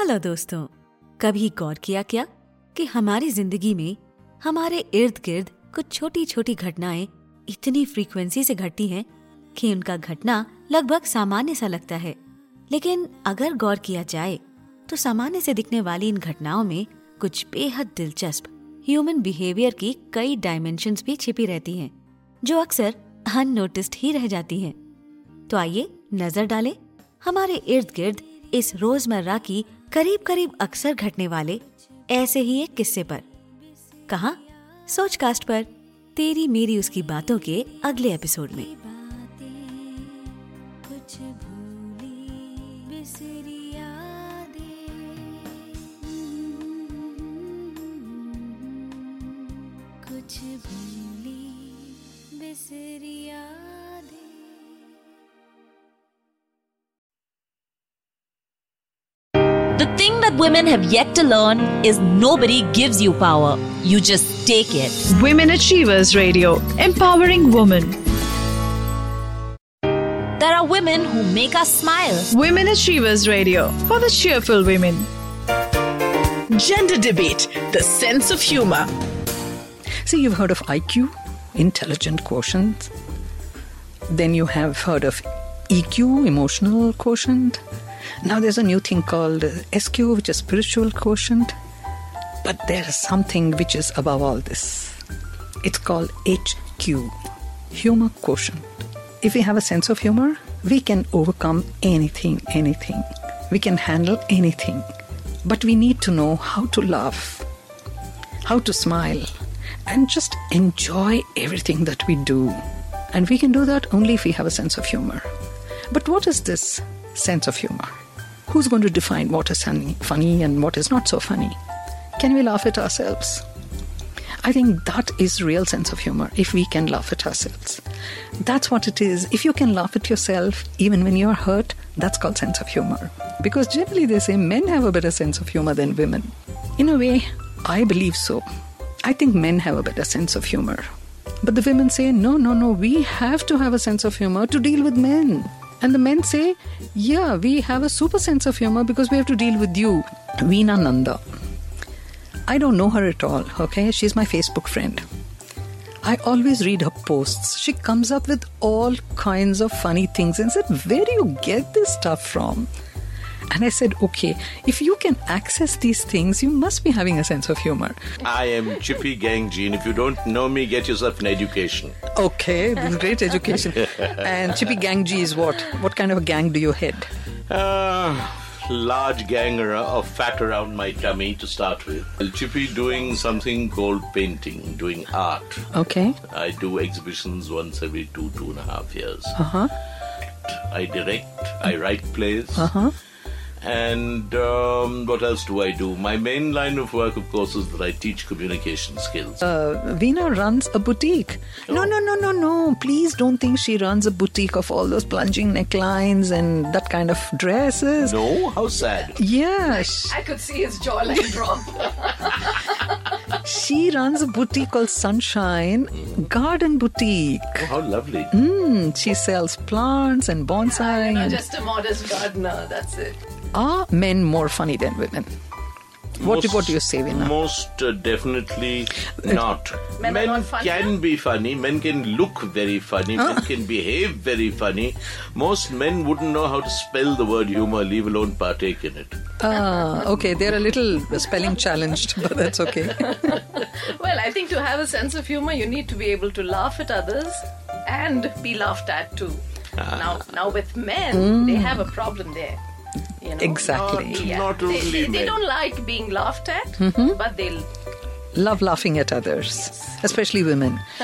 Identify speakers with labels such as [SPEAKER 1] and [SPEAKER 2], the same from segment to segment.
[SPEAKER 1] Hello दोस्तों, कभी गौर किया क्या कि हमारी ज़िंदगी में हमारे इर्द गिर्द कुछ छोटी छोटी घटनाएँ इतनी फ्रीक्वेंसी से घटती हैं कि उनका घटना लगभग सामान्य सा लगता है। लेकिन अगर गौर किया जाए तो सामान्य से दिखने वाली इन घटनाओं में कुछ बेहद दिलचस्प ह्यूमन बिहेवियर की कई डायमेंशंस भी छिपी रहती हैं, जो अक्सर अननोटिस्ड ही रह जाती हैं। तो आइए नज़र डालें हमारे इर्द गिर्द इस रोज़मर्रा की करीब करीब अक्सर घटने वाले ऐसे ही एक किस्से पर। कहा? सोच कास्ट पर। तेरी मेरी उसकी बातों के अगले एपिसोड में।
[SPEAKER 2] The thing that women have yet to learn is nobody gives you power. You just take it.
[SPEAKER 3] Women Achievers Radio, empowering women.
[SPEAKER 2] There are women who make us smile.
[SPEAKER 3] Women Achievers Radio for the cheerful women.
[SPEAKER 4] Gender debate, the sense of humor.
[SPEAKER 5] See, you've heard of IQ, intelligent quotient. Then you have heard of EQ, emotional quotient. Now there's a new thing called SQ, which is spiritual quotient. But there is something which is above all this. It's called HQ, humor quotient. If we have a sense of humor, we can overcome anything, anything. We can handle anything. But we need to know how to laugh, how to smile, and just enjoy everything that we do. And we can do that only if we have a sense of humor. But what is this sense of humor? Who's going to define what is funny, and what is not so funny? Can we laugh at ourselves? I think that is real sense of humor if we can laugh at ourselves. That's what it is. If you can laugh at yourself even when you're hurt, that's called sense of humor. Because generally they say men have a better sense of humor than women. In a way, I believe so. I think men have a better sense of humor. But the women say, no, no, no, we have to have a sense of humor to deal with men. And the men say, yeah, we have a super sense of humor because we have to deal with you. Veena Nanda. I don't know her at all, okay? She's my Facebook friend. I always read her posts. She comes up with all kinds of funny things and said, Where do you get this stuff from? And I said, Okay, if you can access these things, you must be having a sense of humor.
[SPEAKER 6] I am Chippy Gangjee, and if you don't know me, get yourself an education.
[SPEAKER 5] Okay, great education. and Chippy Gangjee is what? What kind of a gang do you head?
[SPEAKER 6] Uh, large gang of fat around my tummy to start with. Chippy doing something called painting, doing art.
[SPEAKER 5] Okay.
[SPEAKER 6] I do exhibitions once every two, two and a half years.
[SPEAKER 5] Uh huh.
[SPEAKER 6] I direct, I write plays.
[SPEAKER 5] Uh huh.
[SPEAKER 6] And um, what else do I do? My main line of work, of course, is that I teach communication skills.
[SPEAKER 5] Uh, Veena runs a boutique. No, no, no, no, no. Please don't think she runs a boutique of all those plunging necklines and that kind of dresses.
[SPEAKER 6] no? How sad.
[SPEAKER 5] Yeah, sh-
[SPEAKER 4] I could see his jawline drop.
[SPEAKER 5] she runs a boutique called Sunshine Garden Boutique.
[SPEAKER 6] Oh, how lovely.
[SPEAKER 5] Mm, she sells plants and bonsai.
[SPEAKER 4] You know,
[SPEAKER 5] and-
[SPEAKER 4] just a modest gardener, that's it.
[SPEAKER 5] Are men more funny than women? What,
[SPEAKER 6] Most-
[SPEAKER 5] what do you say, Veena?
[SPEAKER 6] Most uh, definitely not.
[SPEAKER 4] Men are not
[SPEAKER 6] can be funny. Men can look very funny. Men can behave very funny. Most men wouldn't know how to spell the word humor, leave alone partake in it.
[SPEAKER 5] Ah, okay, they're a little spelling challenged, but that's okay.
[SPEAKER 4] Well, I think to have a sense of humor, you need to be able to laugh at others and be laughed at too. Now, now with men, they have a problem there. You know?
[SPEAKER 5] Exactly.
[SPEAKER 6] Not-
[SPEAKER 4] Yeah.
[SPEAKER 6] not
[SPEAKER 4] they,
[SPEAKER 6] only
[SPEAKER 4] they, they
[SPEAKER 6] men.
[SPEAKER 4] don't like being laughed at,
[SPEAKER 5] Mm-hmm.
[SPEAKER 4] but they
[SPEAKER 5] Love laughing at others, especially women.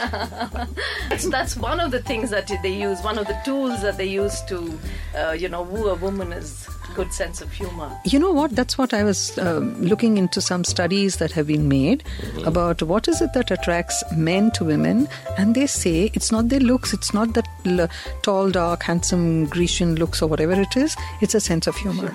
[SPEAKER 4] that's, that's one of the things that they use. One of the tools that they use to, uh, you know, woo a woman is good sense of humor.
[SPEAKER 5] You know what? That's what I was um, looking into some studies that have been made about what is it that attracts men to women, and they say it's not their looks, it's not that l- tall, dark, handsome Grecian looks or whatever it is. It's a sense of humor.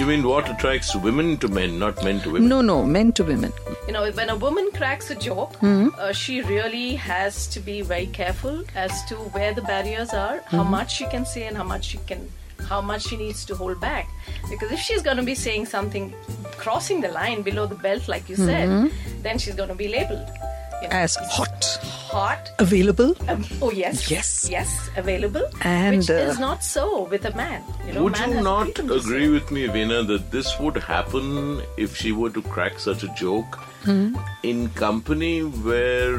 [SPEAKER 6] You mean what attracts women to men, not men to women?
[SPEAKER 5] No, no, men to women.
[SPEAKER 4] You know, when a woman cracks a joke,
[SPEAKER 5] Hmm.
[SPEAKER 4] uh, she really has to be very careful as to where the barriers are, how
[SPEAKER 5] Hmm.
[SPEAKER 4] much she can say, and how much she can how much she needs to hold back. Because if she's going to be saying something crossing the line below the belt, like you said, then she's going to be labeled. You know,
[SPEAKER 5] As hot,
[SPEAKER 4] hot.
[SPEAKER 5] available.
[SPEAKER 4] Um, oh yes,
[SPEAKER 5] Yes.
[SPEAKER 4] yes, available,
[SPEAKER 5] And,
[SPEAKER 4] which
[SPEAKER 5] uh,
[SPEAKER 4] is not so with a man. You know,
[SPEAKER 6] Would
[SPEAKER 4] man
[SPEAKER 6] you not agree with me, Veena, that this would happen if she were to crack such a joke
[SPEAKER 5] Hmm?
[SPEAKER 6] in company where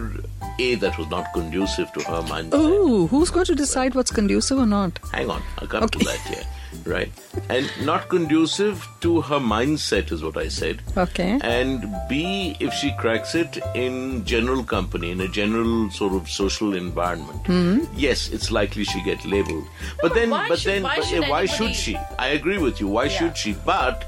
[SPEAKER 6] A, that was not conducive to her mindset.
[SPEAKER 5] Oh, who's going to decide what's conducive or not?
[SPEAKER 6] Hang on, I'll come
[SPEAKER 5] Okay.
[SPEAKER 6] to that here. Right. And not conducive to her mindset is what I said.
[SPEAKER 5] Okay.
[SPEAKER 6] And B, if she cracks it in general company, in a general sort of social environment,
[SPEAKER 5] Hmm?
[SPEAKER 6] yes, it's likely she get labeled. But then,
[SPEAKER 4] why
[SPEAKER 6] but
[SPEAKER 4] should-
[SPEAKER 6] then,
[SPEAKER 4] why
[SPEAKER 6] but,
[SPEAKER 4] should
[SPEAKER 6] why should she? I agree with you. Why
[SPEAKER 4] Yeah.
[SPEAKER 6] should she? But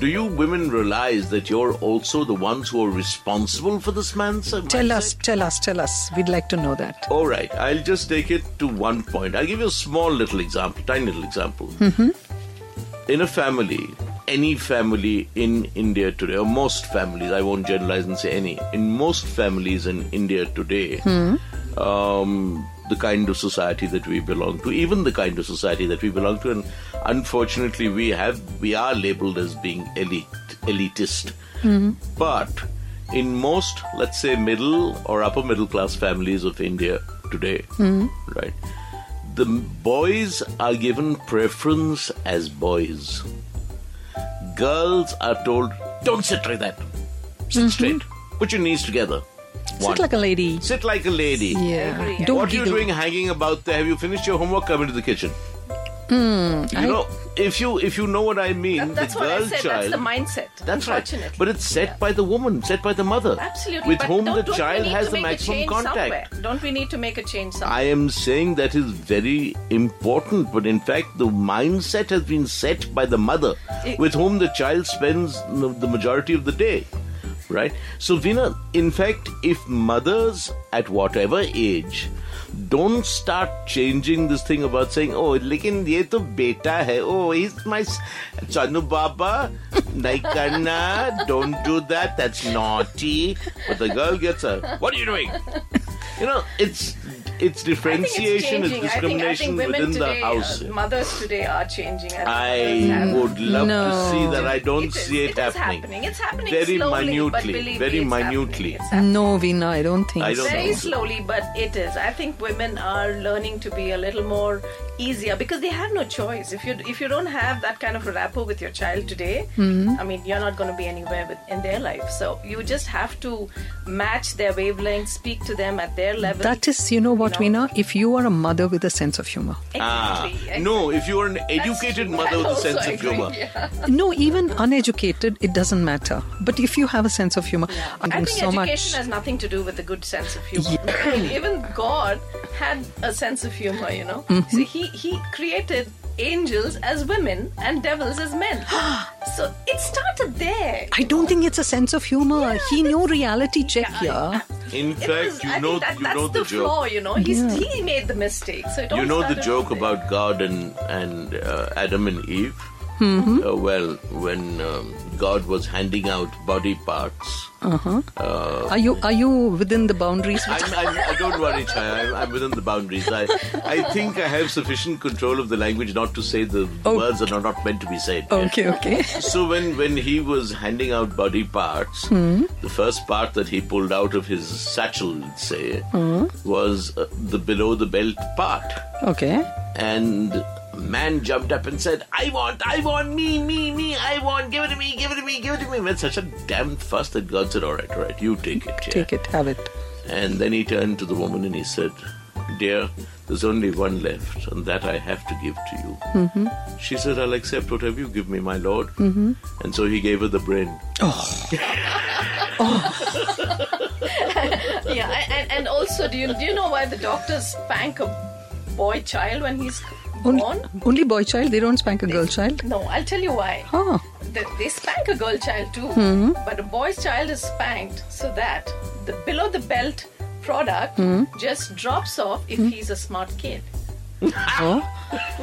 [SPEAKER 6] do you women realize that you're also the ones who are responsible for this man's
[SPEAKER 5] Tell
[SPEAKER 6] mindset?
[SPEAKER 5] us, tell us, tell us. We'd like to know that.
[SPEAKER 6] All right, I'll just take it to one point. I'll give you a small little example, tiny little example. Mm-hmm. In a family, any family in India today, or most families, I won't generalize and say any, in most families in India today, hmm. um, the kind of society that we belong to, even the kind of society that we belong to, and unfortunately, we have we are labeled as being elite, elitist. Hmm. But in most, let's say, middle or upper middle class families of India today, hmm. right, the boys are given preference as boys. Girls are told, don't sit like that. Sit straight. Put your knees together. One.
[SPEAKER 5] Sit like a lady.
[SPEAKER 6] Sit like a lady.
[SPEAKER 5] Yeah. Don't
[SPEAKER 6] what are you doing hanging about there? Have you finished your homework? Come into the kitchen.
[SPEAKER 5] Hmm,
[SPEAKER 6] you
[SPEAKER 5] I-
[SPEAKER 6] know, if you if you know what I mean,
[SPEAKER 4] That- that's
[SPEAKER 6] the
[SPEAKER 4] what
[SPEAKER 6] girl
[SPEAKER 4] I said.
[SPEAKER 6] child.
[SPEAKER 4] That's the mindset.
[SPEAKER 6] That's right. But it's set
[SPEAKER 4] Yeah.
[SPEAKER 6] by the woman, set by the mother.
[SPEAKER 4] Absolutely.
[SPEAKER 6] With whom
[SPEAKER 4] don't,
[SPEAKER 6] the
[SPEAKER 4] don't
[SPEAKER 6] child has the maximum contact.
[SPEAKER 4] Somewhere? Don't we need to make a change somewhere?
[SPEAKER 6] I am saying that is very important, but in fact, the mindset has been set by the mother,
[SPEAKER 4] It-
[SPEAKER 6] with whom the child spends the the majority of the day. Right? So, Veena, in fact, if mothers at whatever age don't start changing this thing about saying, oh, lekin ye to beta hai, oh, he's my Chanu Baba, nahi don't do that, that's naughty. But the girl gets a, what are you doing? You know, it's it's differentiation,
[SPEAKER 4] it's
[SPEAKER 6] it's,
[SPEAKER 4] changing. I think, I
[SPEAKER 6] discrimination
[SPEAKER 4] think
[SPEAKER 6] within
[SPEAKER 4] today,
[SPEAKER 6] the house.
[SPEAKER 4] uh, mothers today are changing. think
[SPEAKER 6] I would love to see that. I don't
[SPEAKER 4] It is-
[SPEAKER 6] see it,
[SPEAKER 4] it is
[SPEAKER 6] happening.
[SPEAKER 4] happening. It's happening
[SPEAKER 6] very
[SPEAKER 4] slowly,
[SPEAKER 6] minutely.
[SPEAKER 4] believe
[SPEAKER 6] very
[SPEAKER 4] me, it's happening.
[SPEAKER 6] minutely.
[SPEAKER 4] It's happening.
[SPEAKER 5] No, Veena, I don't think
[SPEAKER 6] I don't
[SPEAKER 5] so.
[SPEAKER 4] Very
[SPEAKER 6] know.
[SPEAKER 4] slowly, but it is. I think women are learning to be a little more easier because they have no choice. If you if you don't have that kind of rapport with your child today,
[SPEAKER 5] Mm-hmm.
[SPEAKER 4] I mean, you're not going to be anywhere with, in their life. So you just have to match their wavelength, speak to them at their level.
[SPEAKER 5] That is, you know what,
[SPEAKER 4] You?
[SPEAKER 5] If you are a mother with a sense of humor.
[SPEAKER 6] Ah,
[SPEAKER 4] Exactly.
[SPEAKER 6] no, if you are an educated
[SPEAKER 4] true.
[SPEAKER 6] mother with a
[SPEAKER 4] also
[SPEAKER 6] sense of
[SPEAKER 4] agree,
[SPEAKER 6] humor.
[SPEAKER 4] yeah.
[SPEAKER 5] No, even uneducated, it doesn't matter. But if you have a sense of humor, I'm
[SPEAKER 4] I think
[SPEAKER 5] so
[SPEAKER 4] education
[SPEAKER 5] much.
[SPEAKER 4] has nothing to do with a good sense of humor. I mean, even God had a sense of humor, you know.
[SPEAKER 5] Mm-hmm.
[SPEAKER 4] See, he he created angels as women and devils as men. so it started there.
[SPEAKER 5] I don't think it's a sense of humor. he knew reality check here.
[SPEAKER 6] In
[SPEAKER 4] It
[SPEAKER 6] fact,
[SPEAKER 4] was-
[SPEAKER 6] you
[SPEAKER 4] I
[SPEAKER 6] know,
[SPEAKER 4] that,
[SPEAKER 6] you
[SPEAKER 4] that's
[SPEAKER 6] know
[SPEAKER 4] the,
[SPEAKER 6] the joke.
[SPEAKER 4] flaw, you know. He's, He made the mistake. So it all
[SPEAKER 6] You know the joke about God and and uh, Adam and Eve.
[SPEAKER 5] Mm-hmm.
[SPEAKER 6] Uh, well, when um, God was handing out body parts,
[SPEAKER 5] Are you are you within the boundaries?
[SPEAKER 6] I'm, I'm, I don't worry, Chaya. I'm, I'm within the boundaries. I, I think I have sufficient control of the language not to say the
[SPEAKER 5] Oh.
[SPEAKER 6] words that are not meant to be said.
[SPEAKER 5] Okay, okay.
[SPEAKER 6] So when when he was handing out body parts,
[SPEAKER 5] Hmm.
[SPEAKER 6] the first part that he pulled out of his satchel, let's say,
[SPEAKER 5] Hmm.
[SPEAKER 6] was uh, the below the belt part,
[SPEAKER 5] Okay.
[SPEAKER 6] and man jumped up and said, "I want, I want, me, me, me, I want, give it to me, give it to me, give it to me." With such a damn fuss that God said, "All right, all right, you take it." yeah."
[SPEAKER 5] Take it, have it.
[SPEAKER 6] And then he turned to the woman and he said, Dear, there's only one left, and that I have to give to you. Mm-hmm. She said, I'll accept whatever you give me, my lord. Mm-hmm. And so he gave her the brain.
[SPEAKER 4] Oh, Yeah, and- and, and also, do you do you know why the doctors spank a boy child when he's
[SPEAKER 5] Only,
[SPEAKER 4] born?
[SPEAKER 5] only boy child, they don't spank a girl child.
[SPEAKER 4] No, I'll tell you why.
[SPEAKER 5] Oh.
[SPEAKER 4] They, they spank a girl child too,
[SPEAKER 5] Hmm.
[SPEAKER 4] but a boy's child is spanked so that the below the belt product
[SPEAKER 5] Hmm.
[SPEAKER 4] just drops off if he's a smart kid.
[SPEAKER 5] Oh.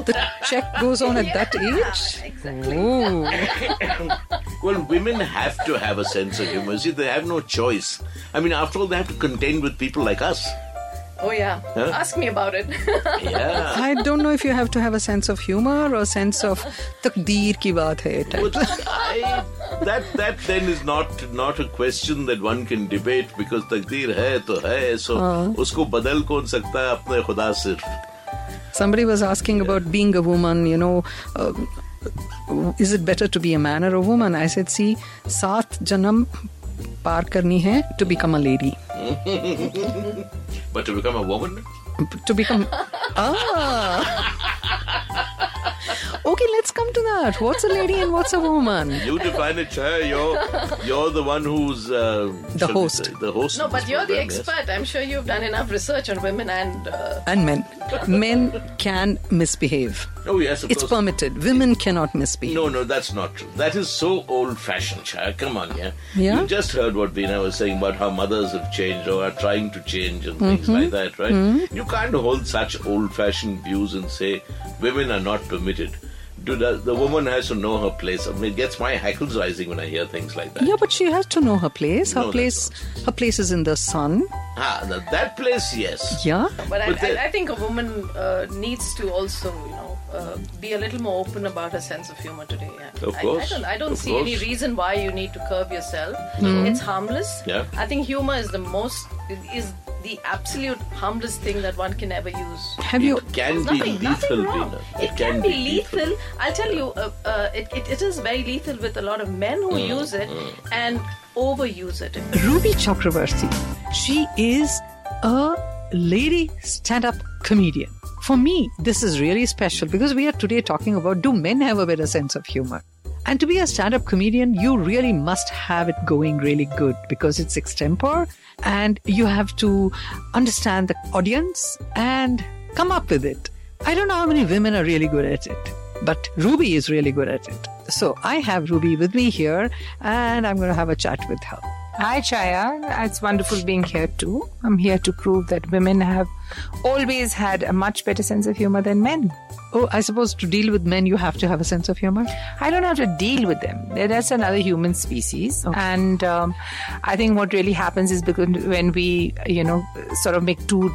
[SPEAKER 5] The check goes on at that age?
[SPEAKER 4] Exactly.
[SPEAKER 6] Well, women have to have a sense of humor. See, they have no choice. I mean, after all, they have to contend with people like us.
[SPEAKER 4] Oh yeah.
[SPEAKER 6] Huh?
[SPEAKER 4] Ask me about it.
[SPEAKER 6] Yeah.
[SPEAKER 5] I don't know if you have to have a sense of humor or sense of takdeer ki baat hai type.
[SPEAKER 6] But I, that that then is not not a question that one can debate because तकदीर है तो है so उसको बदल कौन सकता है अपने खुदा सिर्फ
[SPEAKER 5] Somebody was asking about being a woman, you know, uh, is it better to be a man or a woman? I said, see, सात जन्म पार करनी है to become a lady
[SPEAKER 6] but to become a woman
[SPEAKER 5] To become ah. Okay, let's come to that. What's a lady and what's a woman?
[SPEAKER 6] you define it Chaya. you're you're the one who's uh,
[SPEAKER 5] The host.
[SPEAKER 6] say, the host
[SPEAKER 4] no, but you're the
[SPEAKER 6] program, yes.
[SPEAKER 4] expert. I'm sure you've done enough research on women and. Uh,
[SPEAKER 5] And men. Men can misbehave.
[SPEAKER 6] oh yes of
[SPEAKER 5] It's
[SPEAKER 6] course
[SPEAKER 5] permitted. Women cannot misbehave.
[SPEAKER 6] No, no, that's not true. That is so old fashioned, Chaya. Come on, yeah?
[SPEAKER 5] Yeah?
[SPEAKER 6] You just heard what Veena was saying about how mothers have changed or are trying to change and things
[SPEAKER 5] Mm-hmm.
[SPEAKER 6] like that, right? You can't hold such old fashioned views and say women are not permitted. Do the, the woman has to know her place. I mean, it gets my hackles rising when I hear things like that.
[SPEAKER 5] Yeah, but she has to know her place. Her
[SPEAKER 6] No,
[SPEAKER 5] place her place is in the sun.
[SPEAKER 6] Ah, that, that place, yes.
[SPEAKER 5] Yeah.
[SPEAKER 4] but I,
[SPEAKER 6] the-
[SPEAKER 4] I, I think a woman uh, needs to also, you know, uh, be a little more open about her sense of humor today. Yeah.
[SPEAKER 6] Of
[SPEAKER 4] I- I,
[SPEAKER 6] course,
[SPEAKER 4] don't, I don't
[SPEAKER 6] of
[SPEAKER 4] see any reason why you need to curb yourself.
[SPEAKER 5] Mm-hmm.
[SPEAKER 4] It's harmless.
[SPEAKER 6] Yeah.
[SPEAKER 4] I think humor is the most is the absolute harmless thing that one can ever use.
[SPEAKER 5] Have you
[SPEAKER 6] It can
[SPEAKER 4] There's
[SPEAKER 6] be
[SPEAKER 4] nothing, nothing
[SPEAKER 6] lethal,
[SPEAKER 4] wrong.
[SPEAKER 6] Veena.
[SPEAKER 4] It, can, be lethal. I'll tell you, uh, uh, it, it, it is very lethal with a lot of men who
[SPEAKER 6] Mm,
[SPEAKER 4] use it and overuse it.
[SPEAKER 5] Ruby Chakravarti. She is a lady stand up comedian. For me, this is really special because we are today talking about do men have a better sense of humor? And to be a stand up comedian, you really must have it going really good because it's extempore and you have to understand the audience and come up with it. I don't know how many women are really good at it, but Ruby is really good at it. So I have Ruby with me here and I'm going to have a chat with her.
[SPEAKER 7] Hi, Chaya. It's wonderful being here too. I'm here to prove that women have always had a much better sense of humor than men.
[SPEAKER 5] Oh, I suppose to deal with men, you have to have a sense of humor.
[SPEAKER 7] I don't have to deal with them. They're just another human species. And um, I think what really happens is because when we, you know, sort of make two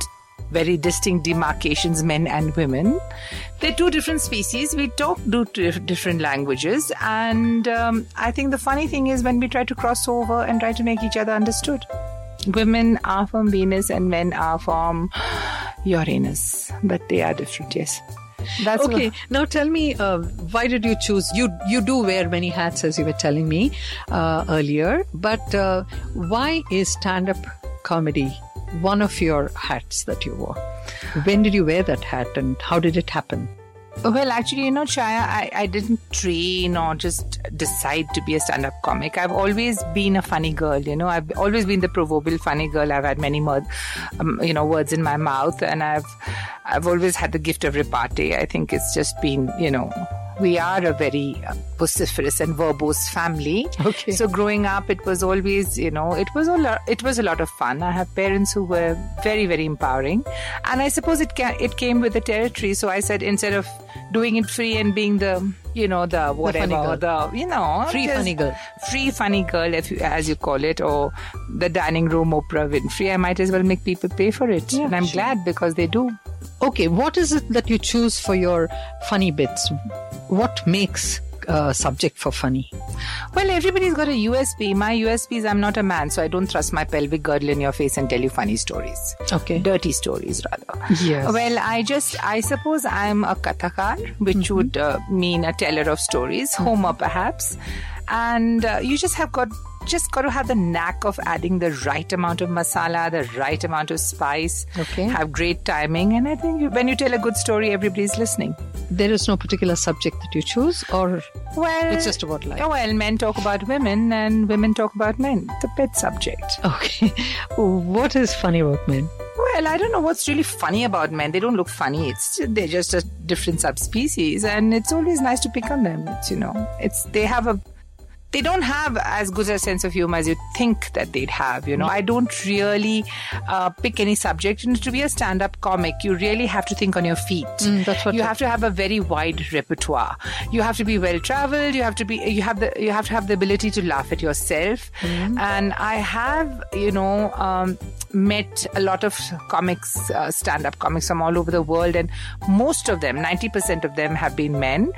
[SPEAKER 7] very distinct demarcations, men and women, they're two different species. We talk do dif- different languages. And um, I think the funny thing is when we try to cross over and try to make each other understood. Women are from Venus and men are from Uranus, but they are different, yes. That's what-
[SPEAKER 5] Okay, now tell me, uh, why did you choose? You you do wear many hats, as you were telling me uh, earlier. But uh, why is stand-up comedy one of your hats that you wore? When did you wear that hat, and how did it happen?
[SPEAKER 7] Well, actually, you know, Chaya, I, I didn't train or just decide to be a stand up comic. I've always been a funny girl, you know, I've always been the proverbial funny girl. I've had many um, you know, words in my mouth, and I've, I've always had the gift of repartee. I think it's just been, you know, we are a very uh, vociferous and verbose family.
[SPEAKER 5] Okay.
[SPEAKER 7] So growing up, it was always, you know, it was a lot, it was a lot of fun. I have parents who were very, very empowering, and I suppose it ca- it came with the territory. So I said instead of doing it free and being the, you know, the whatever,
[SPEAKER 5] girl.
[SPEAKER 7] the, you know,
[SPEAKER 5] Free funny girl.
[SPEAKER 7] free funny girl, if you, as you call it, or the dining room Oprah Winfrey. I might as well make people pay for it,
[SPEAKER 5] Yeah,
[SPEAKER 7] and I'm
[SPEAKER 5] sure.
[SPEAKER 7] glad because they do.
[SPEAKER 5] Okay, what is it that you choose for your funny bits? What makes a subject for funny?
[SPEAKER 7] Well, everybody's got a USP. My USP is I'm not a man, so I don't thrust my pelvic girdle in your face and tell you funny stories.
[SPEAKER 5] Okay.
[SPEAKER 7] Dirty stories, rather.
[SPEAKER 5] Yes.
[SPEAKER 7] Well, I just, I suppose I'm a kathakar, which would uh, mean a teller of stories, Homer perhaps. And uh, you just have got, just got to have the knack of adding the right amount of masala, the right amount of spice.
[SPEAKER 5] Okay.
[SPEAKER 7] Have great timing. And I think you, when you tell a good story, everybody's listening.
[SPEAKER 5] There is no particular subject that you choose, or
[SPEAKER 7] Well,
[SPEAKER 5] It's just about life.
[SPEAKER 7] Oh, well, men talk about women and women talk about men. The pet subject.
[SPEAKER 5] okay, what is funny about men?
[SPEAKER 7] Well, I don't know what's really funny about men. They don't look funny. It's they're just a different subspecies, and it's always nice to pick on them. It's you know, it's they have a they don't have as good a sense of humor as you think that they'd have. You know, I don't really uh, pick any subject. And to be a stand-up comic, you really have to think on your feet.
[SPEAKER 5] Mm, that's what
[SPEAKER 7] you have to have a very wide repertoire. You have to be well traveled. You have to be. You have the. You have to have the ability to laugh at yourself.
[SPEAKER 5] Mm-hmm.
[SPEAKER 7] And I have, you know. Um, met a lot of comics uh, stand-up comics from all over the world and most of them 90% of them have been men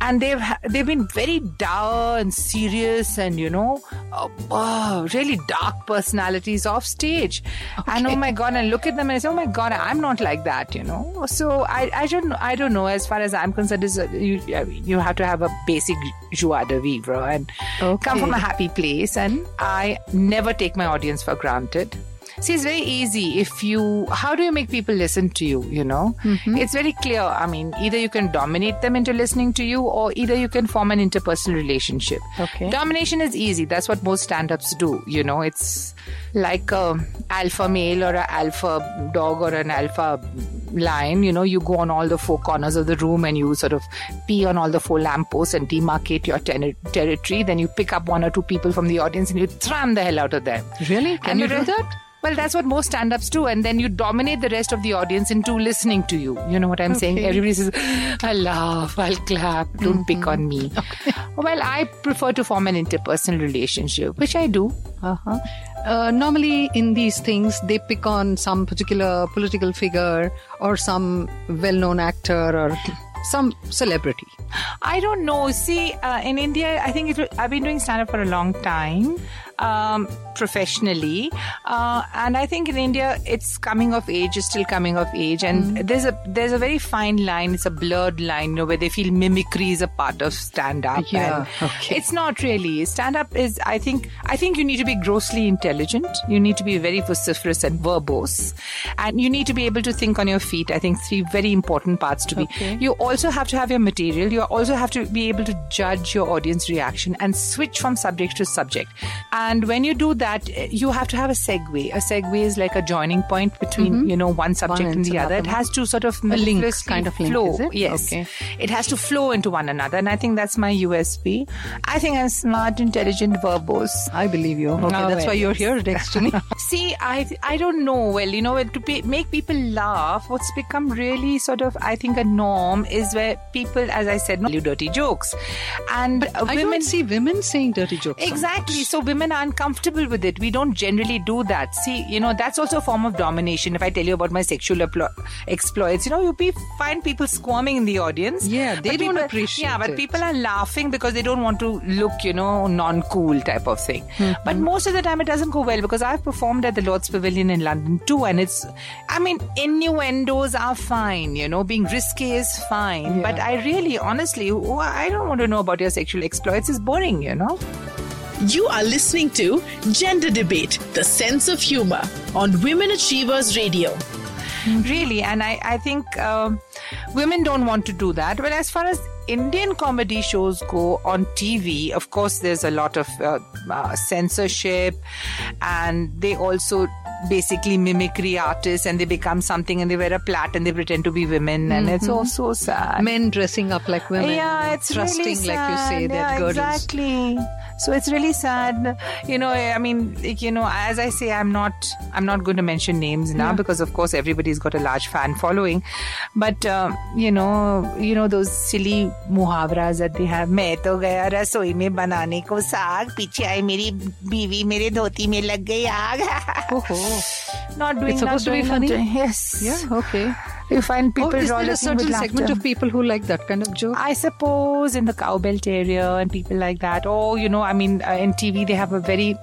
[SPEAKER 7] and they've they've been very dour and serious and you know uh, oh, really dark personalities off stage. And oh my god and look at them and I say oh my god I'm not like that you know. So I, I don't I don't know. As far as I'm concerned is uh, you you have to have a basic joie de vivre and come from a happy place. And I never take my audience for granted See, it's very easy if you. How do you make people listen to you? You know, mm-hmm. it's very clear. I mean, either you can dominate them into listening to you, or either you can form an interpersonal relationship.
[SPEAKER 5] Okay.
[SPEAKER 7] Domination is easy. That's what most stand-ups do. You know, it's like a alpha male or a alpha dog or an alpha lion. You know, you go on all the four corners of the room and you sort of pee on all the four lampposts and demarcate your ten- territory. Then you pick up one or two people from the audience and you thram the hell out of them.
[SPEAKER 5] Really? Can
[SPEAKER 7] And
[SPEAKER 5] you
[SPEAKER 7] the
[SPEAKER 5] do that?
[SPEAKER 7] Well, that's what most stand ups do. And then you dominate the rest of the audience into listening to you. You know what I'm saying? Everybody says, I'll laugh, I'll clap, don't pick on me. Well, I prefer to form an interpersonal relationship, which I do.
[SPEAKER 5] Uh-huh. Uh, normally, in these things, they pick on some particular political figure or some well-known actor or some celebrity.
[SPEAKER 7] I don't know. See, uh, in India, I think it, I've been doing stand up for a long time, um, professionally, uh, and I think in India it's coming of age, is still coming of age, and there's a there's a very fine line. It's a blurred line, you know, where they feel mimicry is a part of stand up.
[SPEAKER 5] Yeah, okay.
[SPEAKER 7] It's not really. Stand up is, I think, I think you need to be grossly intelligent. You need to be very vociferous and verbose, and you need to be able to think on your feet. I think three very important parts to be. You also have to have your material. You also have to be able to judge your audience reaction and switch from subject to subject. And when you do that, you have to have a segue. A segue is like a joining point between, mm-hmm. you know, one subject and the other. It has to sort of
[SPEAKER 5] link, kind of link,
[SPEAKER 7] flow.
[SPEAKER 5] it?
[SPEAKER 7] Yes.
[SPEAKER 5] Okay.
[SPEAKER 7] It has to flow into one another. And I think that's my USP. I think I'm smart, intelligent, verbose.
[SPEAKER 5] I believe you. Okay,
[SPEAKER 7] Oh,
[SPEAKER 5] that's why you're here next to me.
[SPEAKER 7] See, I I don't know. Well, you know, to pe- make people laugh, what's become really sort of, I think, a norm is where people, as I said, you dirty jokes, and
[SPEAKER 5] I
[SPEAKER 7] women
[SPEAKER 5] don't see women saying dirty jokes.
[SPEAKER 7] Exactly.
[SPEAKER 5] much.
[SPEAKER 7] So women are uncomfortable with it. We don't generally do that. See, you know, that's also a form of domination. If I tell you about my sexual aplo- exploits, you know, you be, find people squirming in the audience.
[SPEAKER 5] Yeah, they don't
[SPEAKER 7] people-
[SPEAKER 5] appreciate
[SPEAKER 7] Yeah, but
[SPEAKER 5] it.
[SPEAKER 7] people are laughing because they don't want to look, you know, non-cool type of thing.
[SPEAKER 5] Mm-hmm.
[SPEAKER 7] But most of the time, it doesn't go well because I've performed at the Lord's Pavilion in London too, and it's, I mean, innuendos are fine. You know, being risky is fine. But I really, honestly, I don't want to know about your sexual exploits. It's boring. You know.
[SPEAKER 8] You are listening to Gender Debate, the sense of humor on Women Achievers Radio.
[SPEAKER 7] really and i, I think um, women don't want to do that but as far as indian comedy shows go on tv of course there's a lot of uh, uh, censorship and they also basically mimicry artists and they become something and they wear a plait and they pretend to be women and it's all so sad
[SPEAKER 5] Men dressing up like women.
[SPEAKER 7] yeah, it's
[SPEAKER 5] thrusting
[SPEAKER 7] really
[SPEAKER 5] like you say
[SPEAKER 7] sad.
[SPEAKER 5] that
[SPEAKER 7] yeah,
[SPEAKER 5] girdles.
[SPEAKER 7] exactly. So it's really sad. You know, I mean, like, you know, as I say, I'm not, I'm not going to mention names now because, of course, everybody's got a large fan following. But uh, you know, you know those silly muhavras that they have. मैं तो गया रसोई में बनाने को साग पीछे आई मेरी बीवी मेरे धोती में लग गई आग. not doing.
[SPEAKER 5] It's supposed to be funny?
[SPEAKER 7] doing. Yes.
[SPEAKER 5] Yeah, okay.
[SPEAKER 7] You find people
[SPEAKER 5] Oh, is there a certain segment of people who like that kind of joke?
[SPEAKER 7] I suppose in the cowbelt area and people like that. Oh, you know, I mean, uh, in TV they have a very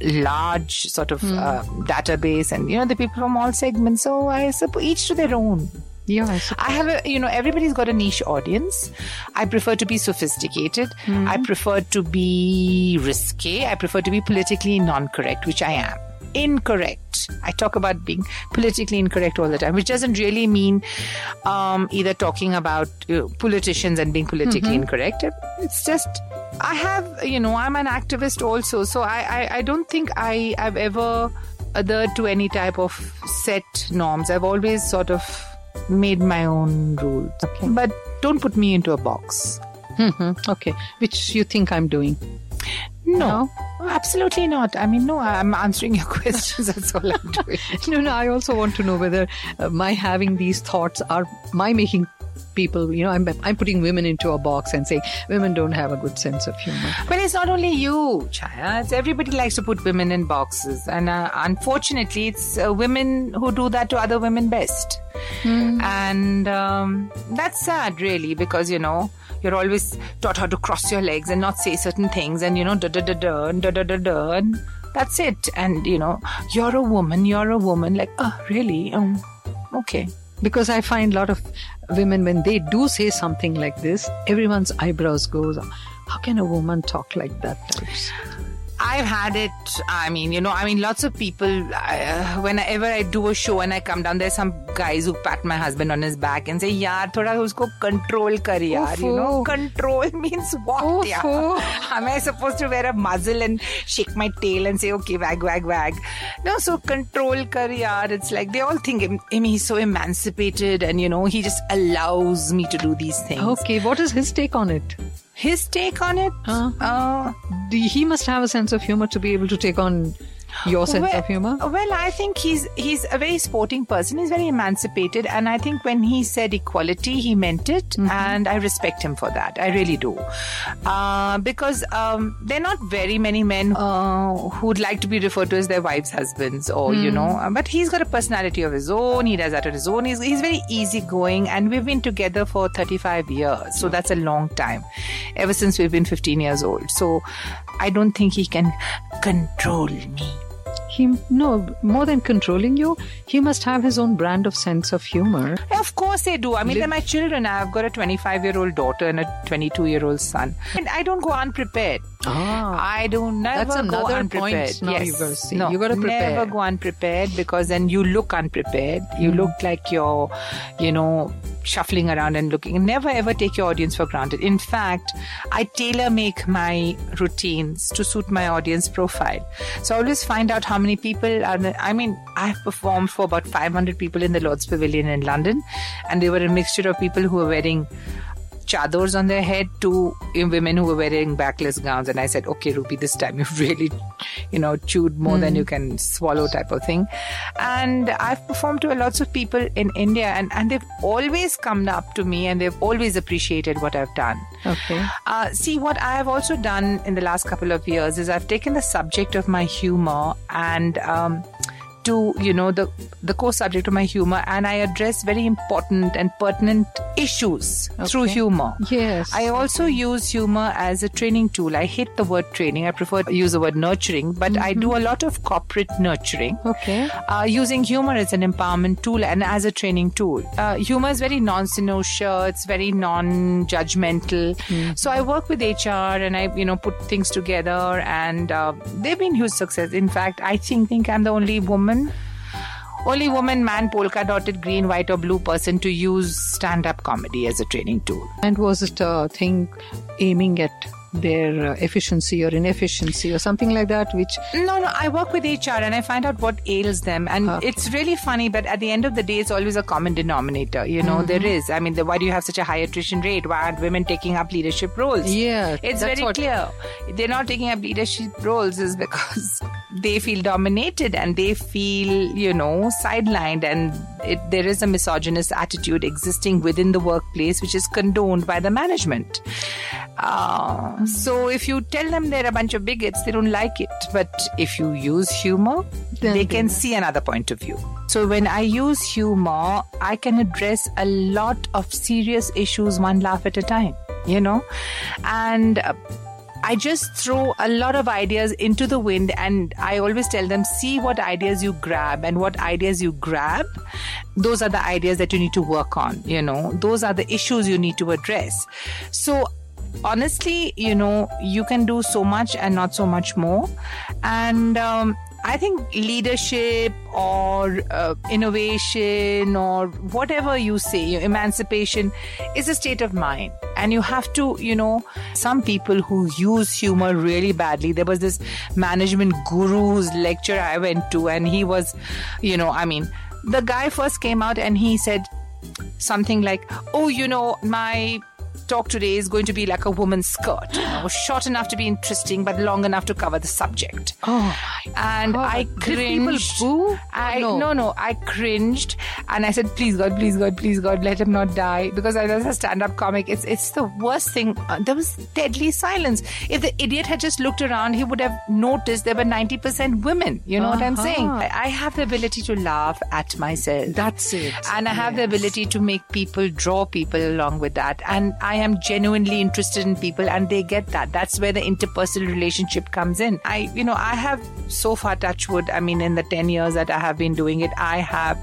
[SPEAKER 7] large sort of uh, database, and you know the people from all segments. So I suppose each to their own.
[SPEAKER 5] Yeah, I.
[SPEAKER 7] I have a, you know, everybody's got a niche audience. I prefer to be sophisticated. I prefer to be risque. I prefer to be politically non-correct, which I am. Incorrect. I talk about being politically incorrect all the time, which doesn't really mean um, either talking about uh, politicians and being politically incorrect. It's just I have, you know, I'm an activist also, so I, I, I don't think I, I've ever adhered to any type of set norms. I've always sort of made my own rules. But don't put me into a box.
[SPEAKER 5] Mhm, Okay. Which you think I'm doing?
[SPEAKER 7] No. Absolutely not. I mean, no, I'm answering your questions. That's all I'm doing.
[SPEAKER 5] No, no, I also want to know whether uh, my having these thoughts are my making people, you know, I'm, I'm putting women into a box and saying women don't have a good sense of humor.
[SPEAKER 7] But it's not only you, Chaya. It's everybody likes to put women in boxes, and uh, unfortunately, it's uh, women who do that to other women best. And um, that's sad, really, because you know you're always taught how to cross your legs and not say certain things, and you know da da da da da da da da. That's it. And you know you're a woman. You're a woman. Like, oh, really? Um, okay.
[SPEAKER 5] Because I find a lot of women, when they do say something like this, everyone's eyebrows goes, how can a woman talk like that? Types?
[SPEAKER 7] I've had it. I mean, you know, I mean, lots of people. Uh, whenever I do a show and I come down, there's some guys who pat my husband on his back and say, "Yar, thoda usko control kar yaar." You know, control means what? Yeah. Am I supposed to wear a muzzle and shake my tail and say, "Okay, wag, wag, wag"? No, so control kar yaar. It's like they all think I mean, he's so emancipated, and you know, he just allows me to do these things.
[SPEAKER 5] Okay, what is his take on it?
[SPEAKER 7] His take on it?
[SPEAKER 5] Uh,
[SPEAKER 7] Uh,
[SPEAKER 5] he must have a sense of humor to be able to take on your sense
[SPEAKER 7] well,
[SPEAKER 5] of humor.
[SPEAKER 7] Well, I think he's he's a very sporting person. He's very emancipated, and I think when he said equality, he meant it,
[SPEAKER 5] Mm-hmm.
[SPEAKER 7] and I respect him for that. I really do, uh, because um, there are not very many men uh, who'd like to be referred to as their wives' husbands, or you know.
[SPEAKER 5] Mm.
[SPEAKER 7] uh, But he's got a personality of his own. He does that on his own. He's he's very easygoing, and we've been together for 35 years, so that's a long time. Ever since we've been 15 years old, so I don't think he can control me.
[SPEAKER 5] He no more than controlling you. He must have his own brand of sense of humor.
[SPEAKER 7] Of course they do. I mean, they're my children. I've got a 25 year old daughter and a 22 year old son. And I don't go unprepared.
[SPEAKER 5] Ah,
[SPEAKER 7] I don't never
[SPEAKER 5] That's
[SPEAKER 7] go
[SPEAKER 5] another
[SPEAKER 7] unprepared.
[SPEAKER 5] point now
[SPEAKER 7] yes.
[SPEAKER 5] you gotta see.
[SPEAKER 7] No,
[SPEAKER 5] You gotta prepare.
[SPEAKER 7] Never go unprepared because then you look unprepared. You look like you're, you know, shuffling around and looking. Never ever take your audience for granted. In fact, I tailor make my routines to suit my audience profile. So I always find out how many people are. I mean, I've performed for about 500 people in the Lord's Pavilion in London, and they were a mixture of people who were wearing chadors on their head to women who were wearing backless gowns. And I said, okay, Ruby, this time you've really, you know, chewed more than you can swallow type of thing. And I've performed to lots of people in India and, and they've always come up to me and they've always appreciated what I've done.
[SPEAKER 5] okay.
[SPEAKER 7] Uh, see, what I have also done in the last couple of years is I've taken the subject of my humor and um, to you know the the core subject of my humor, and I address very important and pertinent issues through humor.
[SPEAKER 5] Yes.
[SPEAKER 7] I also use humor as a training tool. I hate the word training. I prefer to use the word nurturing, but I do a lot of corporate nurturing
[SPEAKER 5] Okay.
[SPEAKER 7] uh, using humor as an empowerment tool and as a training tool. Uh, humor is very non-inertia, it's very non-judgmental. So I work with HR and I, you know, put things together, and uh, they've been huge success. In fact, I think think I'm the only woman. Only woman, man, polka dotted, green, white, or blue person to use stand up comedy as a training tool.
[SPEAKER 5] And was it a thing aiming at their uh, efficiency or inefficiency or something like that? Which
[SPEAKER 7] No, no, I work with HR and I find out what ails them. And
[SPEAKER 5] Okay.
[SPEAKER 7] it's really funny, but at the end of the day, it's always a common denominator. You know, there is. I mean, the, why do you have such a high attrition rate? Why aren't women taking up leadership roles?
[SPEAKER 5] Yeah,
[SPEAKER 7] It's very
[SPEAKER 5] what-
[SPEAKER 7] clear. They're not taking up leadership roles is because they feel dominated and they feel, you know, sidelined. And it, there is a misogynist attitude existing within the workplace, which is condoned by the management. Uh, so if you tell them they're a bunch of bigots, they don't like it. But if you use humor,
[SPEAKER 5] Then
[SPEAKER 7] they
[SPEAKER 5] they
[SPEAKER 7] can see another point of view. So when I use humor, I can address a lot of serious issues one laugh at a time, you know? And uh, I just throw a lot of ideas into the wind and I always tell them, see what ideas you grab and what ideas you grab. Those are the ideas that you need to work on, you know, those are the issues you need to address. So honestly, you know, you can do so much and not so much more. And um, I think leadership or uh, innovation or whatever you say, emancipation is a state of mind. And you have to, you know, some people who use humor really badly. There was this management guru's lecture I went to, and he was, you know, I mean, the guy first came out and he said something like, Oh, you know, my talk today is going to be like a woman's skirt, you know, short enough to be interesting but long enough to cover the subject.
[SPEAKER 5] Oh,
[SPEAKER 7] And I
[SPEAKER 5] Did people
[SPEAKER 7] cringed.
[SPEAKER 5] boo?
[SPEAKER 7] I
[SPEAKER 5] No.
[SPEAKER 7] no. no, I cringed, and I said, "Please God, please God, please God, let him not die." Because I was a stand-up comic. It's it's the worst thing. Uh, there was deadly silence. If the idiot had just looked around, he would have noticed there were ninety percent women. You know what I'm saying? I, I have the ability to laugh at myself.
[SPEAKER 5] That's it.
[SPEAKER 7] And I have the ability to make people draw people along with that. And I am genuinely interested in people and they get that. That's where the interpersonal relationship comes in. I, you know, I have so far touch wood. I mean, in the 10 years that I have been doing it, I have.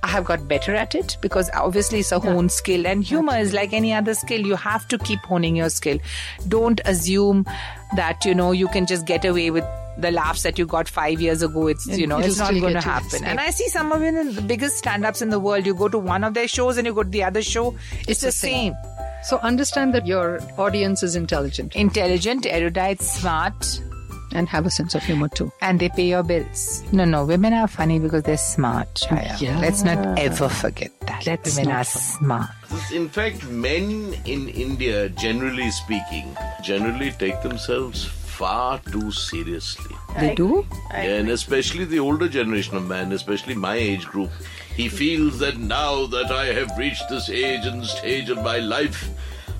[SPEAKER 7] I have got better at it because obviously it's a honed skill and humor is like any other skill. You have to keep honing your skill. Don't assume that, you know, you can just get away with the laughs that you got five years ago. It's, you know,
[SPEAKER 5] It'll
[SPEAKER 7] it's not going to happen.
[SPEAKER 5] Same.
[SPEAKER 7] And I see some of you in the biggest stand-ups in the world. You go to one of their shows and you go to the other show. It's, the, same.
[SPEAKER 5] So understand that your audience is intelligent
[SPEAKER 7] Intelligent, erudite, smart,
[SPEAKER 5] and have a sense of humor too.
[SPEAKER 7] and they pay your bills. No, no, women are funny because they're smart.
[SPEAKER 5] Yeah.
[SPEAKER 7] Let's not ever forget that.
[SPEAKER 5] Let's
[SPEAKER 7] women
[SPEAKER 5] not
[SPEAKER 7] are smart.
[SPEAKER 6] In fact, men in India, generally speaking, generally take themselves far too seriously.
[SPEAKER 5] They do?
[SPEAKER 6] Yeah, and especially the older generation of man, especially my age group. He feels that now that I have reached this age and stage of my life,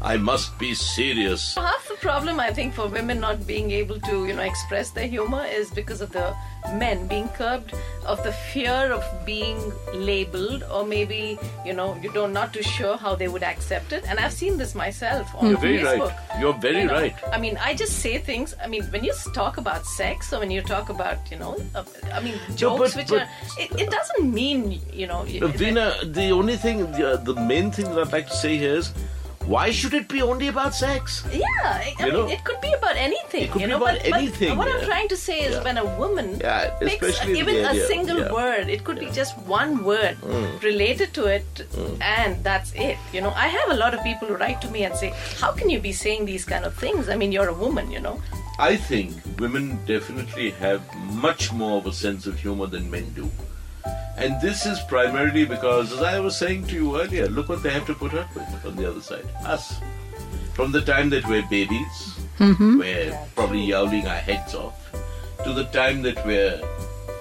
[SPEAKER 6] I must be serious.
[SPEAKER 4] Half the problem, I think, for women not being able to, you know, express their humor is because of the men being curbed, of the fear of being labeled, or maybe, you know, you don't not too sure how they would accept it. And I've seen this myself on
[SPEAKER 6] You're very
[SPEAKER 4] Facebook.
[SPEAKER 6] right. You're very
[SPEAKER 4] You know,
[SPEAKER 6] right.
[SPEAKER 4] I mean, I just say things. I mean, when you talk about sex, or when you talk about, you know, uh, I mean, jokes
[SPEAKER 6] but-
[SPEAKER 4] which
[SPEAKER 6] but-
[SPEAKER 4] are, it, it doesn't mean, you know,
[SPEAKER 6] Uh, Veena, the only thing, the, the main thing that I'd like to say here is, why should it be only about sex?
[SPEAKER 4] Yeah, I, I mean,
[SPEAKER 6] know?
[SPEAKER 4] it could be about anything.
[SPEAKER 6] It could
[SPEAKER 4] you
[SPEAKER 6] be
[SPEAKER 4] know,
[SPEAKER 6] about
[SPEAKER 4] but, but
[SPEAKER 6] anything,
[SPEAKER 4] what I'm trying to say is,
[SPEAKER 6] Yeah.
[SPEAKER 4] when a woman
[SPEAKER 6] Yeah,
[SPEAKER 4] picks even a single
[SPEAKER 6] yeah.
[SPEAKER 4] word, it could be just one word
[SPEAKER 6] Mm.
[SPEAKER 4] related to it, and that's it. You know, I have a lot of people who write to me and say, "How can you be saying these kind of things? I mean, you're a woman, you know."
[SPEAKER 6] I think women definitely have much more of a sense of humor than men do. And this is primarily because, as I was saying to you earlier, look what they have to put up with on the other side. Us. From the time that we're babies, we're probably yowling our heads off, to the time that we're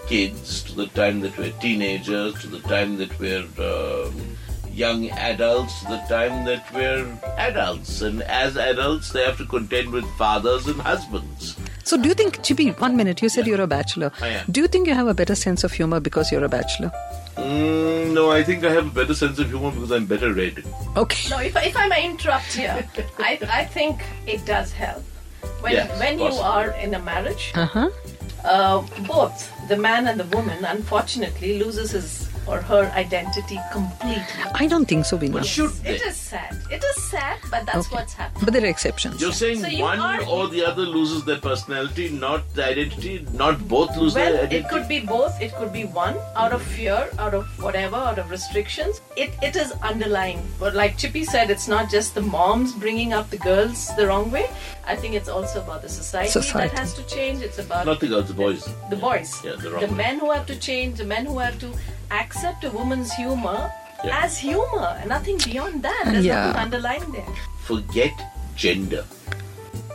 [SPEAKER 6] kids, to the time that we're teenagers, to the time that we're um, young adults, to the time that we're adults. And as adults, they have to contend with fathers and husbands.
[SPEAKER 5] So do you think, Chippy, one minute, you said you're a bachelor.
[SPEAKER 6] I am.
[SPEAKER 5] Do you think you have a better sense of humor because you're a bachelor?
[SPEAKER 6] Mm, no, I think I have a better sense of humor because I'm better read.
[SPEAKER 5] Okay.
[SPEAKER 4] No, if, I- if I may interrupt here, I, I think it does help. When,
[SPEAKER 6] Yes,
[SPEAKER 4] when you are in a marriage,
[SPEAKER 5] Uh-huh.
[SPEAKER 4] uh, both the man and the woman, unfortunately, loses his or her identity completely.
[SPEAKER 5] I don't think so, Veena.
[SPEAKER 6] But should they?
[SPEAKER 4] It is sad. It is sad, but that's
[SPEAKER 5] Okay.
[SPEAKER 4] what's happening.
[SPEAKER 5] But there are exceptions.
[SPEAKER 6] You're saying
[SPEAKER 4] So you
[SPEAKER 6] one
[SPEAKER 4] are-
[SPEAKER 6] or the other loses their personality, not the identity, not both lose
[SPEAKER 4] Well,
[SPEAKER 6] their identity.
[SPEAKER 4] it could be both. It could be one out of fear, out of whatever, out of restrictions. It it is underlying. But like Chippy said, it's not just the moms bringing up the girls the wrong way. I think it's also about the society,
[SPEAKER 5] Society.
[SPEAKER 4] that has to change. It's about
[SPEAKER 6] Not the girls, the boys.
[SPEAKER 4] the boys,
[SPEAKER 6] Yeah, the wrong way.
[SPEAKER 4] men who have to change, the men who have to accept a woman's humor
[SPEAKER 6] Yeah.
[SPEAKER 4] as humor, and nothing beyond that. There's
[SPEAKER 5] Yeah.
[SPEAKER 4] nothing underlying there.
[SPEAKER 6] Forget gender.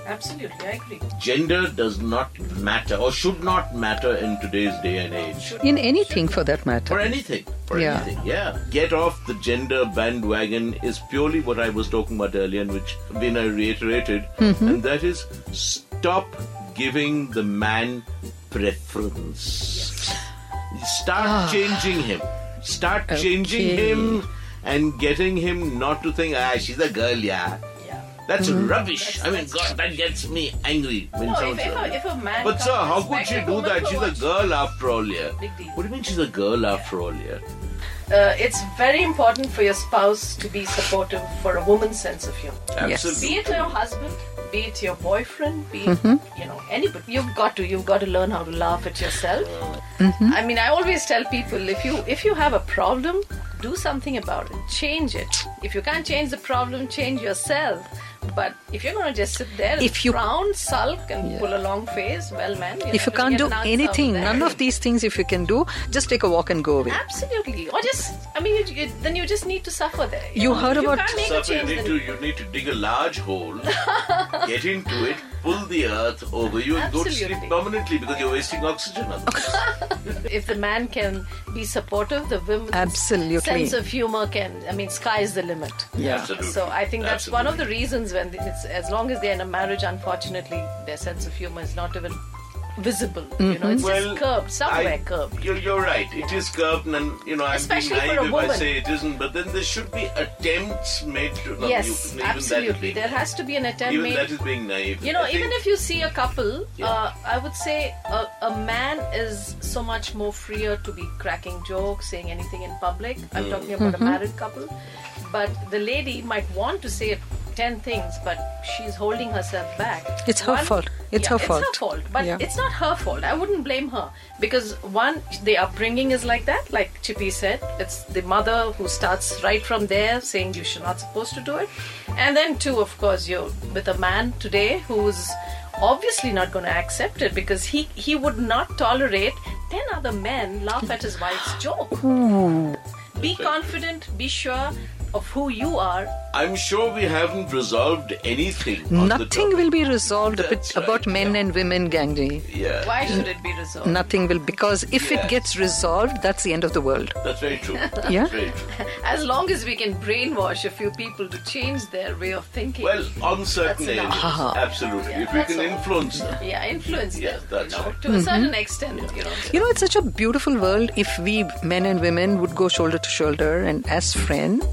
[SPEAKER 4] Absolutely, I agree.
[SPEAKER 6] Gender does not matter or should not matter in today's day and age.
[SPEAKER 5] In anything for that matter.
[SPEAKER 6] For anything. For
[SPEAKER 5] Yeah.
[SPEAKER 6] anything. Yeah. Get off the gender bandwagon is purely what I was talking about earlier and which Veena reiterated.
[SPEAKER 5] Mm-hmm.
[SPEAKER 6] And that is stop giving the man preference. Start changing him. Start changing
[SPEAKER 5] Ah.
[SPEAKER 6] Him and getting him not to think, ah, she's a girl, yeah.
[SPEAKER 4] Yeah.
[SPEAKER 6] That's
[SPEAKER 5] Mm-hmm.
[SPEAKER 6] rubbish. I mean, God, that gets me angry when
[SPEAKER 4] No,
[SPEAKER 6] someone
[SPEAKER 4] if, if, a, if a man.
[SPEAKER 6] But sir, how could she do that? She's a girl after all, yeah. What do you mean she's a girl after all, yeah?
[SPEAKER 4] uh, it's very important for your spouse to be supportive for a woman's sense of humor.
[SPEAKER 6] Absolutely.
[SPEAKER 4] Be it your husband, be it your boyfriend, be it mm-hmm. you know anybody. You've got to you've got to learn how to laugh at yourself. Mm-hmm. I mean, I always tell people if you if you have a problem, do something about it. Change it. If you can't change the problem, change yourself. But if you're going to just sit there,
[SPEAKER 5] If
[SPEAKER 4] if
[SPEAKER 5] you-
[SPEAKER 4] you frown, sulk, and pull a long face, well, man, you're
[SPEAKER 5] If you can't do
[SPEAKER 4] an
[SPEAKER 5] anything, none of these things, if you can do, just take a walk and go away.
[SPEAKER 4] Absolutely, or just I mean, you, you, then you just need to suffer there.
[SPEAKER 5] You
[SPEAKER 4] know?
[SPEAKER 5] heard
[SPEAKER 4] If
[SPEAKER 5] about-
[SPEAKER 4] you can't make a
[SPEAKER 6] Suffer, you need to you need to dig a large hole, get into it, pull the earth over you, and go to sleep
[SPEAKER 4] Absolutely.
[SPEAKER 6] permanently because you're wasting oxygen. Otherwise.
[SPEAKER 4] if the man can be supportive, the woman's
[SPEAKER 5] Absolutely.
[SPEAKER 4] sense of humor can. I mean, sky is the limit.
[SPEAKER 5] Yeah.
[SPEAKER 6] Absolutely.
[SPEAKER 4] So I think that's one of the reasons when it's as long as they're in a marriage, unfortunately, their sense of humor is not even visible. You know, it's
[SPEAKER 6] Well,
[SPEAKER 4] just curbed somewhere,
[SPEAKER 6] I-
[SPEAKER 4] curbed.
[SPEAKER 6] You're, you're right. It is curved, and you know I'm
[SPEAKER 4] Especially for
[SPEAKER 6] being
[SPEAKER 4] a
[SPEAKER 6] naive if I say it isn't. But then there should be attempts made to. No,
[SPEAKER 4] yes,
[SPEAKER 6] you, even That is
[SPEAKER 4] absolutely.
[SPEAKER 6] being
[SPEAKER 4] There has to be an attempt
[SPEAKER 6] even
[SPEAKER 4] made.
[SPEAKER 6] that is being naive.
[SPEAKER 4] You know,
[SPEAKER 6] I
[SPEAKER 4] even
[SPEAKER 6] think-
[SPEAKER 4] if you see a couple,
[SPEAKER 6] Yeah.
[SPEAKER 4] uh, I would say a, a man is so much more freer to be cracking jokes, saying anything in public. I'm
[SPEAKER 6] Mm.
[SPEAKER 4] talking about a married couple. But the lady might want to say 10 things, but she's holding herself back.
[SPEAKER 5] It's her fault. It's her fault.
[SPEAKER 4] It's her fault. But
[SPEAKER 5] Yeah.
[SPEAKER 4] it's not her fault. I wouldn't blame her. Because one, the upbringing is like that, like Chippy said. It's the mother who starts right from there saying you should not supposed to do it. And then two, of course, you're with a man today who's obviously not going to accept it because he, he would not tolerate 10 other men laugh at his wife's joke. Be confident, be sure of who you are.
[SPEAKER 6] I'm sure we haven't resolved anything.
[SPEAKER 5] Nothing will be resolved a bit
[SPEAKER 6] That's
[SPEAKER 5] about
[SPEAKER 6] right,
[SPEAKER 5] men
[SPEAKER 6] yeah.
[SPEAKER 5] and women, Gangjee.
[SPEAKER 6] Yeah,
[SPEAKER 4] Why should it be resolved?
[SPEAKER 5] Nothing will, because if
[SPEAKER 6] Yeah.
[SPEAKER 5] it gets resolved, that's the end of the world.
[SPEAKER 6] that's very true.
[SPEAKER 5] Yeah?
[SPEAKER 6] Very true.
[SPEAKER 4] As long as we can brainwash a few people to change their way of thinking.
[SPEAKER 6] Well, on certain
[SPEAKER 4] That's enough.
[SPEAKER 6] areas, absolutely.
[SPEAKER 4] Yeah,
[SPEAKER 6] if we can
[SPEAKER 4] all.
[SPEAKER 6] influence them.
[SPEAKER 4] yeah, influence
[SPEAKER 6] Yeah,
[SPEAKER 4] them.
[SPEAKER 6] that's
[SPEAKER 4] you know,
[SPEAKER 6] right.
[SPEAKER 4] to a certain mm-hmm. extent, you know.
[SPEAKER 5] You know, it's such a beautiful world if we, men and women, would go shoulder to shoulder and as friends